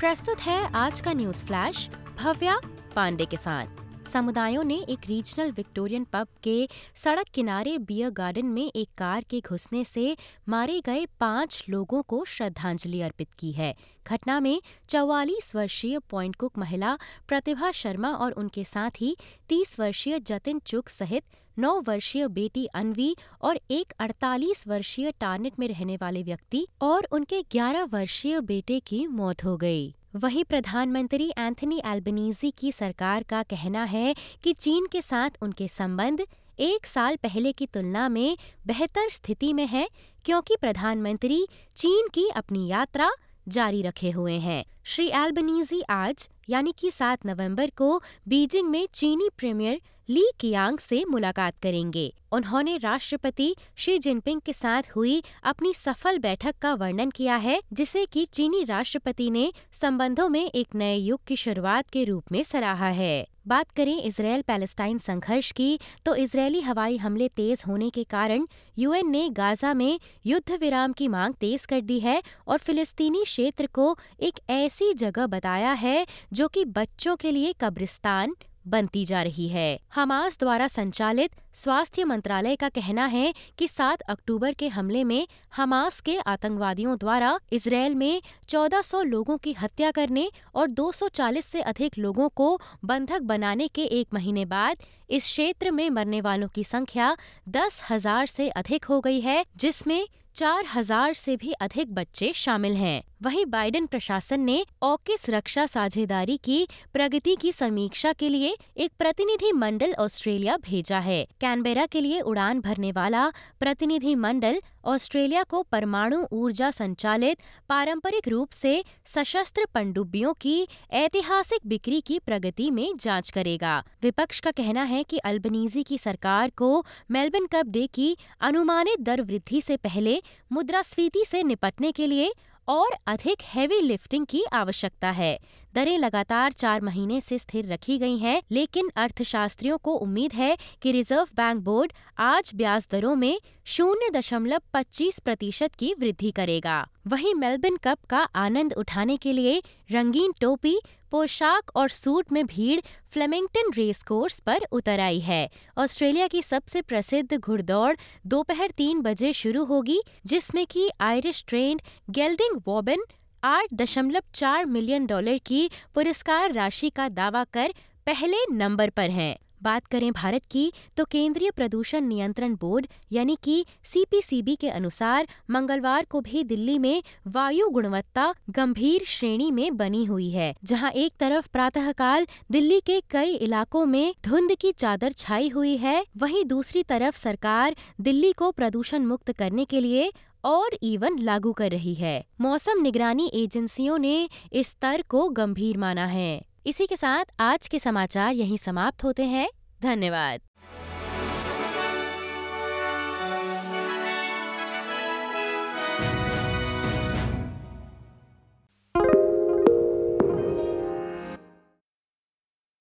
प्रस्तुत है आज का न्यूज़ फ्लैश, भव्या पांडे के साथ। समुदायों ने एक रीजनल विक्टोरियन पब के सड़क किनारे बियर गार्डन में एक कार के घुसने से मारे गए पाँच लोगों को श्रद्धांजलि अर्पित की है। घटना में चौवालीस वर्षीय पॉइंट कुक महिला प्रतिभा शर्मा और उनके साथ ही तीस वर्षीय जतिन चुक सहित नौ वर्षीय बेटी अनवी और एक अड़तालीस वर्षीय टारनेट में रहने वाले व्यक्ति और उनके ग्यारह वर्षीय बेटे की मौत हो गई। वहीं प्रधानमंत्री एंथनी एल्बनीजी की सरकार का कहना है कि चीन के साथ उनके संबंध एक साल पहले की तुलना में बेहतर स्थिति में है, क्योंकि प्रधानमंत्री चीन की अपनी यात्रा जारी रखे हुए हैं। श्री एल्बनीजी आज यानी कि 7 नवंबर को बीजिंग में चीनी प्रीमियर ली कियांग से मुलाकात करेंगे। उन्होंने राष्ट्रपति शी जिनपिंग के साथ हुई अपनी सफल बैठक का वर्णन किया है, जिसे कि चीनी राष्ट्रपति ने संबंधों में एक नए युग की शुरुआत के रूप में सराहा है। बात करें इसराइल पैलेस्टाइन संघर्ष की तो इसराइली हवाई हमले तेज होने के कारण यूएन ने गाजा में युद्ध विराम की मांग तेज कर दी है और फिलिस्तीनी क्षेत्र को एक ऐसी जगह बताया है जो कि बच्चों के लिए कब्रिस्तान बनती जा रही है। हमास द्वारा संचालित स्वास्थ्य मंत्रालय का कहना है कि 7 अक्टूबर के हमले में हमास के आतंकवादियों द्वारा इसराइल में 1400 लोगों की हत्या करने और 240 से अधिक लोगों को बंधक बनाने के एक महीने बाद इस क्षेत्र में मरने वालों की संख्या दस हज़ार से अधिक हो गई है, जिसमें चार हज़ार से भी अधिक बच्चे शामिल हैं। वहीं बाइडेन प्रशासन ने ऑकिस रक्षा साझेदारी की प्रगति की समीक्षा के लिए एक प्रतिनिधि मंडल ऑस्ट्रेलिया भेजा है। कैनबेरा के लिए उड़ान भरने वाला प्रतिनिधि मंडल ऑस्ट्रेलिया को परमाणु ऊर्जा संचालित पारंपरिक रूप से सशस्त्र पनडुब्बियों की ऐतिहासिक बिक्री की प्रगति में जाँच करेगा। विपक्ष का कहना है कि अल्बनीजी की सरकार को मेलबर्न कप डे की अनुमानित दर वृद्धि से पहले मुद्रास्फीति से निपटने के लिए और अधिक हैवी लिफ्टिंग की आवश्यकता है। दरें लगातार चार महीने से स्थिर रखी गई हैं, लेकिन अर्थशास्त्रियों को उम्मीद है कि रिज़र्व बैंक बोर्ड आज ब्याज दरों में शून्य दशमलव पच्चीस प्रतिशत की वृद्धि करेगा। वहीं मेलबर्न कप का आनंद उठाने के लिए रंगीन टोपी पोशाक और सूट में भीड़ फ्लेमिंगटन रेस कोर्स पर उतर आई है। ऑस्ट्रेलिया की सबसे प्रसिद्ध घुड़दौड़ दोपहर तीन बजे शुरू होगी, जिसमें की आयरिश ट्रेंड गेल्डिंग वॉबन आठ दशमलव चार मिलियन डॉलर की पुरस्कार राशि का दावा कर पहले नंबर पर हैं। बात करें भारत की तो केंद्रीय प्रदूषण नियंत्रण बोर्ड, यानी कि सीपीसीबी के अनुसार, मंगलवार को भी दिल्ली में वायु गुणवत्ता गंभीर श्रेणी में बनी हुई है, जहाँ एक तरफ़ प्रातःकाल दिल्ली के कई इलाकों में धुंध की चादर छाई हुई है, वहीं दूसरी तरफ़ सरकार दिल्ली को प्रदूषण मुक्त करने के लिए और इवन लागू कर रही है। मौसम निगरानी एजेंसियों ने इस स्तर को गंभीर माना है। इसी के साथ आज के समाचार यहीं समाप्त होते हैं। धन्यवाद।